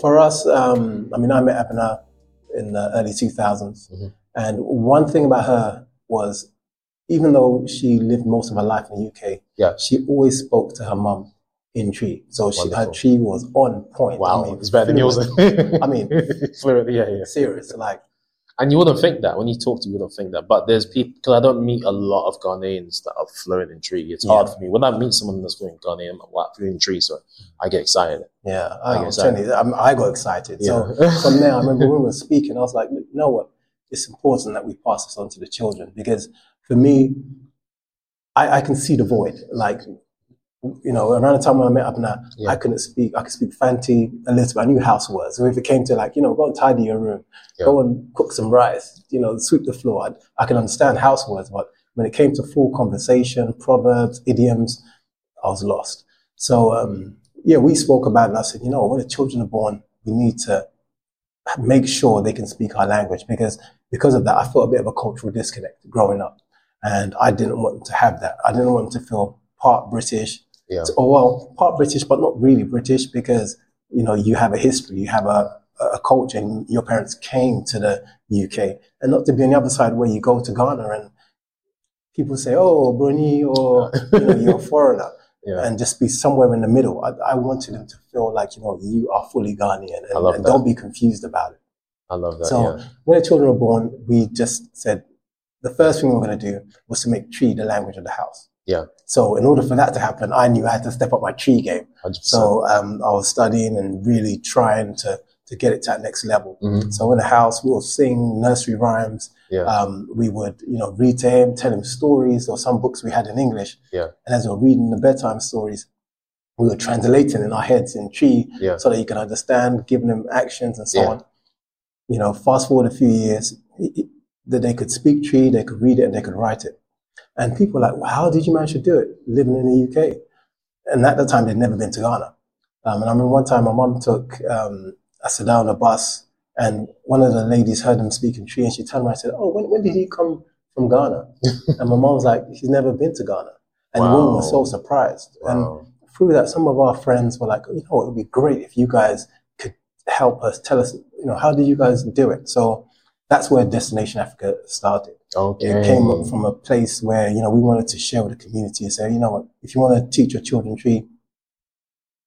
for us, um, I mean, I met Abena in the early 2000s. Mhm. And one thing about her was, even though she lived most of her life in the UK, Yeah. she always spoke to her mum in Twi. So she, her Twi was on point. Wow, I mean, it's better than yours. I mean, yeah, yeah. serious. Like, And you wouldn't think that when you talk to, you wouldn't think that. But there's people because I don't meet a lot of Ghanaians that are fluent in Twi. It's hard for me when I meet someone that's fluent in Ghanaian, I'm like fluent in Twi, so I get excited. yeah, I oh, was telling you, I, got excited. So Yeah. from there, I remember when we were speaking, I was like, you know what? It's important that we pass this on to the children because for me, I, I can see the void. Like, you know, around the time when I met Abena, Yeah. I couldn't speak. I could speak Fanti a little bit. I knew house words. So if it came to like, you know, go and tidy your room, Yeah. go and cook some rice, you know, sweep the floor, I, I can understand house words. But when it came to full conversation, proverbs, idioms, I was lost. So, um, yeah, we spoke about it and I said, you know, when the children are born, we need to make sure they can speak our language because because of that, I felt a bit of a cultural disconnect growing up. And I didn't want them to have that. I didn't want them to feel part British, Yeah. or well, part British, but not really British because, you know, you have a history, you have a, a culture and your parents came to the UK and not to be on the other side where you go to Ghana and people say, oh, Bruni, or, you know, you're a foreigner Yeah. and just be somewhere in the middle. I, I wanted them to feel like, you know, you are fully Ghanaian and, and don't be confused about it. I love that. So yeah. when the children were born, we just said the first thing we were going to do was to make Twi the language of the house. Yeah. So in order for that to happen, I knew I had to step up my Twi game. 100%. So um, I was studying and really trying to to get it to that next level. Mhm. So in the house, we would sing nursery rhymes. Yeah. Um, we would, you know, read to him, tell him stories or some books we had in English. Yeah. And as we were reading the bedtime stories, we were translating in our heads in Twi Yeah. so that he can understand, giving him actions and so Yeah. on. You know, fast forward a few years, that they could speak Twi, they could read it, and they could write it. And people were like, well, how did you manage to do it living in the UK? And at the time, they'd never been to Ghana. Um, and I remember one time my mom took um, us down on a bus, and one of the ladies heard him speaking Twi, and she turned around and said, "Oh, when, when did he come from Ghana?" and my mom was like, "He's never been to Ghana." And the woman was so Wow. surprised. And through that, some of our friends were like, you know, it would be great if you guys could help us, tell us, you know, how did you guys do it? So that's where Destination Africa started. Okay. It came up from a place where, you know, we wanted to share with the community and say, you know what, if you want to teach your children Twi,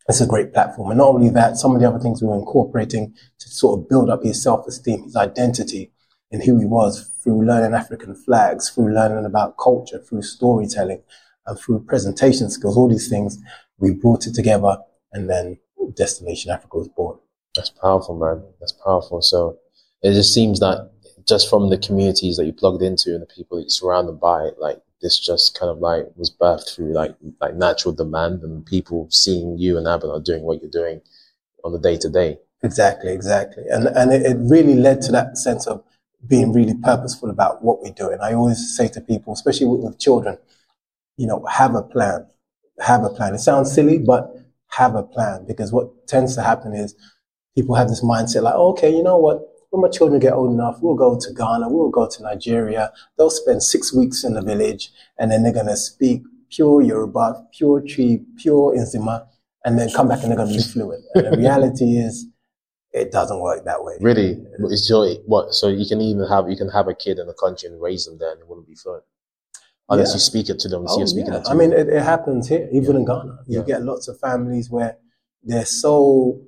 it's a great platform. And not only that, some of the other things we were incorporating to sort of build up his self-esteem, his identity and who he was through learning African flags, through learning about culture, through storytelling, and through presentation skills, all these things, we brought it together and then Destination Africa was born. That's powerful, man. That's powerful. So it just seems that just from the communities that you plugged into and the people that you're surrounded by, like this just kind of like was birthed through like like natural demand and people seeing you and Abena doing what you're doing on the day to day. Exactly, exactly. And and it, it really led to that sense of being really purposeful about what we're doing. I always say to people, especially with, with children, you know, have a plan. Have a plan. It sounds silly, but have a plan because what tends to happen is people have this mindset like, oh, okay, you know what? When my children get old enough, we'll go to Ghana, we'll go to Nigeria. They'll spend six weeks in the village and then they're going to speak pure Yoruba, pure Twi, pure Inzima, and then come back and they're going to be fluent. And the reality is, it doesn't work that way. Really, it's your what? So you can even have you can have a kid in the country and raise them there, and it wouldn't be fluent unless Yeah. you speak it to them. So Oh, you're speaking yeah. it to I mean, it, it happens here, even in Ghana. You Yeah. get lots of families where they're so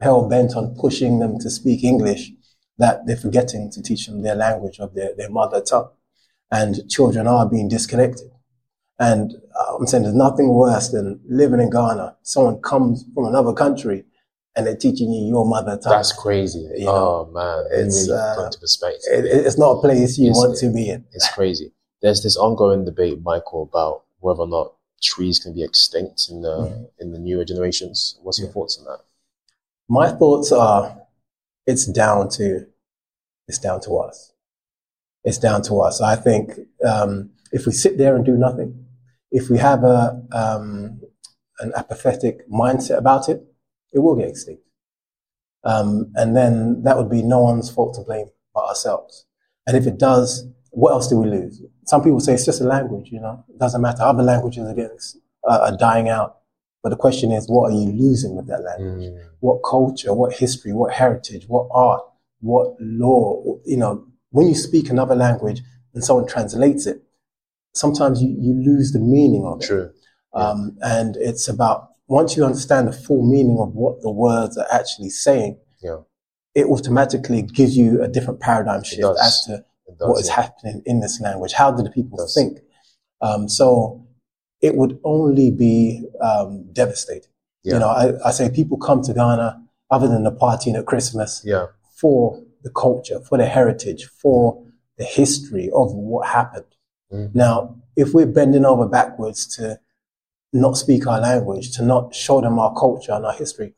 hell bent on pushing them to speak English that they're forgetting to teach them their language of their, their mother tongue. And children are being disconnected. And uh, I'm saying there's nothing worse than living in Ghana. Someone comes from another country and they're teaching you your mother tongue. That's crazy. You know, oh man, it's, really uh, into perspective. it, it's not a place you It's- want to be in. It's crazy. There's this ongoing debate, Michael, about whether or not Twi's can be extinct in the Mhm. in the newer generations. What's your Yeah. thoughts on that? My thoughts are it's down to it's down to us. It's down to us. I think um, if we sit there and do nothing, if we have a um, an apathetic mindset about it, it will get extinct. Um, and then that would be no one's fault to blame but ourselves. And if it does, what else do we lose? Some people say it's just a language, you know, it doesn't matter. Other languages again uh, are dying out. But the question is, what are you losing with that language? Mm. What culture, what history, what heritage, what art, what law? You know, when you speak another language and someone translates it, sometimes you, you lose the meaning of it. True. Um, and it's about once you understand the full meaning of what the words are actually saying, Yeah. it automatically gives you a different paradigm shift as to does, what is yeah. happening in this language. How do the people think? Um, so it would only be um, devastating. Yeah. You know, I, I say people come to Ghana other than the partying at Christmas Yeah. for the culture, for the heritage, for the history of what happened. Mhm. Now, if we're bending over backwards to not speak our language, to not show them our culture and our history,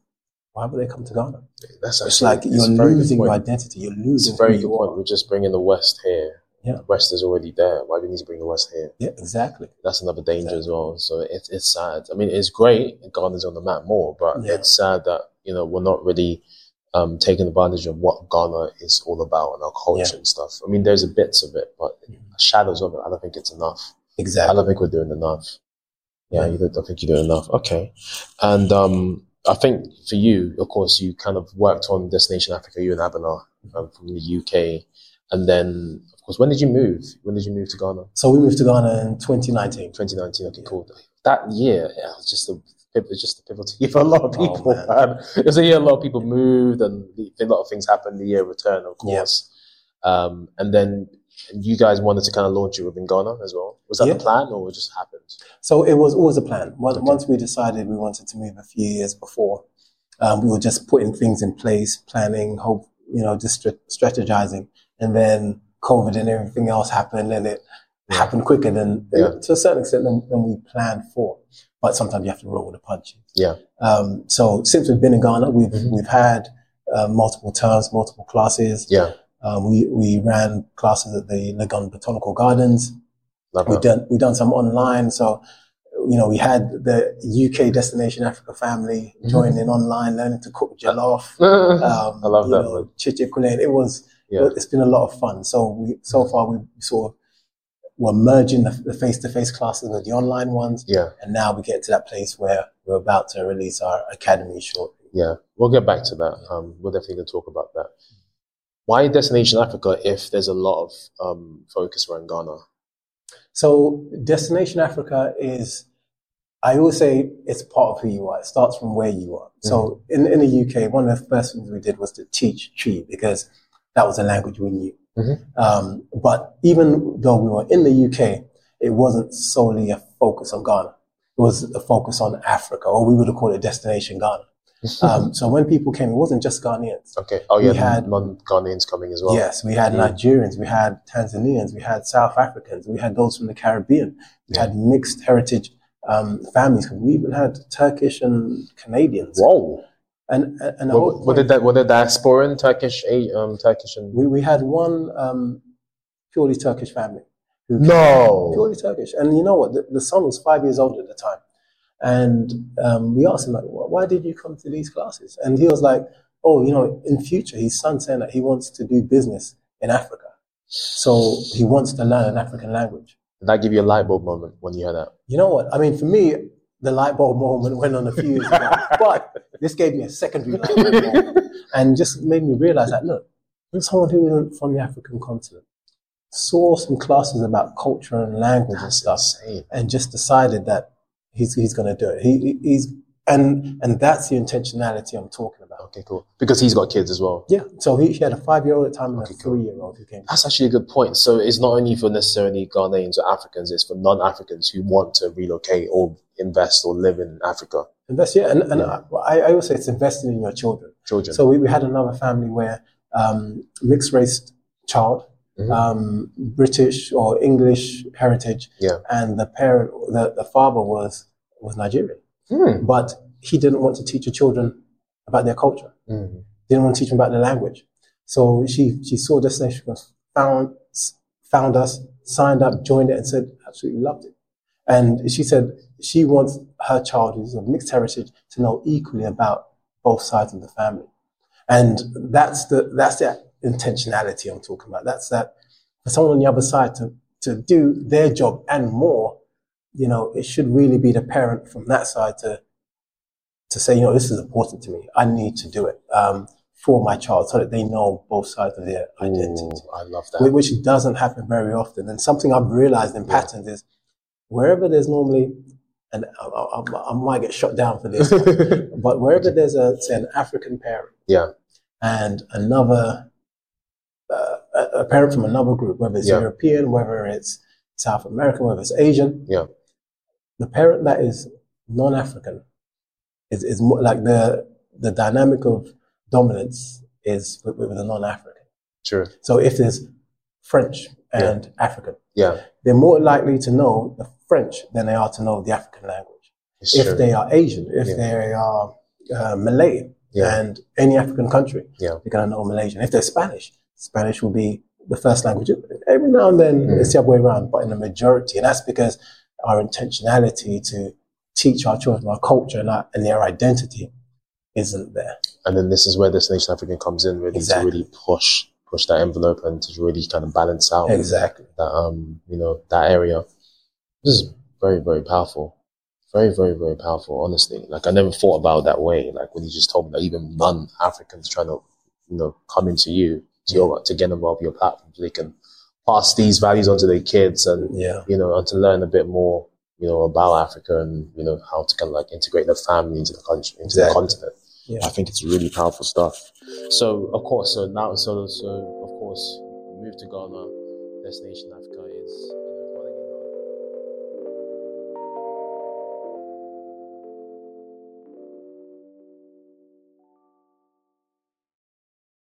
why would they come to Ghana? That's It's like you're losing your identity. You're losing a very who good you point. We're just bringing the West here. Yeah. The West is already there. Why do we need to bring the West here? Yeah, exactly. That's another danger as well. So it's it's sad. I mean, it's great. Ghana's on the map more, but Yeah. it's sad that you know we're not really um, taking advantage of what Ghana is all about and our culture Yeah. and stuff. I mean, there's a bits of it, but Mhm. shadows of it. I don't think it's enough. Exactly. I don't think we're doing enough. Yeah, Yeah. you don't, I think you're doing enough. Okay, and um, I think for you, of course, you kind of worked on Destination Africa. You and Abena um, from the UK, and then when did you move? When did you move to Ghana? So we moved to Ghana in 2019. 2019. Okay, cool. That year, yeah, it was just a it was just a pivotal year for a lot of Oh, people. man. man. It was a year a lot of people moved, and a lot of things happened. The year of return, of Yeah. course, um, and then you guys wanted to kind of launch it within Ghana as well. Was that Yeah. the plan, or it just happened? So it was always a plan. Once, Okay. once we decided we wanted to move a few years before, um, we were just putting things in place, planning, hope, you know, just strategizing. And then COVID and everything else happened and it Yeah. happened quicker than, Yeah. to a certain extent than, than we planned for. But sometimes you have to roll with the punches. Yeah. Um, so since we've been in Ghana, we've, Mhm. we've had uh, multiple terms, multiple classes. Yeah, Um, we, we ran classes at the Legon Botanical Gardens. love We done we done some online. So you know we had the UK Destination Africa family Mhm. join in online, learning to cook jollof. Um, I love that, know, man. Chiche kulen. It was Yeah. it's been a lot of fun. So we so far we sort of were merging the face to face classes with the online ones, Yeah, and now we get to that place where we're about to release our academy shortly. yeah. We'll get back to that. Um, we're definitely going to talk about that. Why Destination Africa if there's a lot of um, focus around Ghana? So Destination Africa is, I always say it's part of who you are. It starts from where you are. So in, in the UK, one of the first things we did was to teach Twi because that was a language we knew. Mhm. Um, but even though we were in the UK, it wasn't solely a focus on Ghana. It was a focus on Africa, or we would have called it Destination Ghana. Um, so when people came, it wasn't just Ghanaians. Okay. Oh, yeah. we had- non-Ghanaians coming as well. Yes, we had Mm. Nigerians, we had Tanzanians, we had South Africans, we had those from the Caribbean, we had mixed heritage um, families. We even had Turkish and Canadians, Whoa. And and, Were, whole were, point- there, were there diasporan Turkish, um, Turkish and we we had one um, purely Turkish family, who no? purely Turkish, and you know what? The, the son was five years old at the time, and um, we asked him like, "Why why did you come to these classes?" And he was like, "Oh, you know, in future, his son saying that he wants to do business in Africa, so he wants to learn an African language." Did that give you a light bulb moment when you heard that? You know what? I mean, for me, the light bulb moment went on a few years ago, but this gave me a secondary light bulb moment and just made me realize that look, someone who isn't from the African continent saw some classes about culture and language and stuff, insane. and just decided that he's he's going to do it. He- he's and and that's the intentionality I'm talking about. Okay, cool. Because he's got kids as well. Yeah. So he, he had a five year old at the time and Okay, a three year old who came. That's actually a good point. So it's not only for necessarily Ghanaians or Africans; it's for non-Africans who want to relocate or invest or live in Africa. Invest, yeah, and, and Yeah. I, I always say it's investing in your children. Children. So we, we had another family where um, mixed race child, Mhm. um, British or English heritage, Yeah. and the parent, the, the father was was Nigerian, Hmm. but he didn't want to teach the children about their culture. Mhm. Didn't want to teach them about their language. So she she saw Destination, found found us, signed up, joined it, and said absolutely loved it. And she said she wants her child who's of mixed heritage to know equally about both sides of the family. And that's the that's the intentionality I'm talking about. That's that for someone on the other side to to do their job and more, you know, it should really be the parent from that side to to say, you know, this is important to me. I need to do it um, for my child so that they know both sides of their identity, Ooh, I love that. which doesn't happen very often. And something I've realized in patterns is wherever there's normally, and I, I, I- might get shot down for this, but wherever there's a say an African parent yeah, and another uh, a a parent from another group, whether it's Yeah. European, whether it's South American, whether it's Asian, yeah, the parent that is non-African is, is more like the the dynamic of dominance is with, with the non-African. true. So if there's French and African, Yeah, they're more likely to know the French than they are to know the African language. If they are Asian, if Yeah. they are uh, Malay Yeah. and any African country, Yeah. they're going to know Malaysian. If they're Spanish, Spanish will be the first language. Every now and then Mm. it's the other way around, but in the majority, and that's because our intentionality to teach our children our culture and, our, and their identity isn't there. and then this is where Destination African comes in, really Exactly. to really push push that envelope and to really kind of balance out Exactly. that um you know that area. This is very very powerful, very very very powerful. Honestly, like I never thought about it that way. Like when you just told me that even non Africans trying to you know come into you to your to get involved with your platform, so they can pass these values onto their kids and Yeah. you know and to learn a bit more you know about Africa and you know how to kind of like integrate the family into the country into the continent. Yeah. I think it's really powerful stuff. So of course, so now, so so of course, move to Ghana. Destination Africa is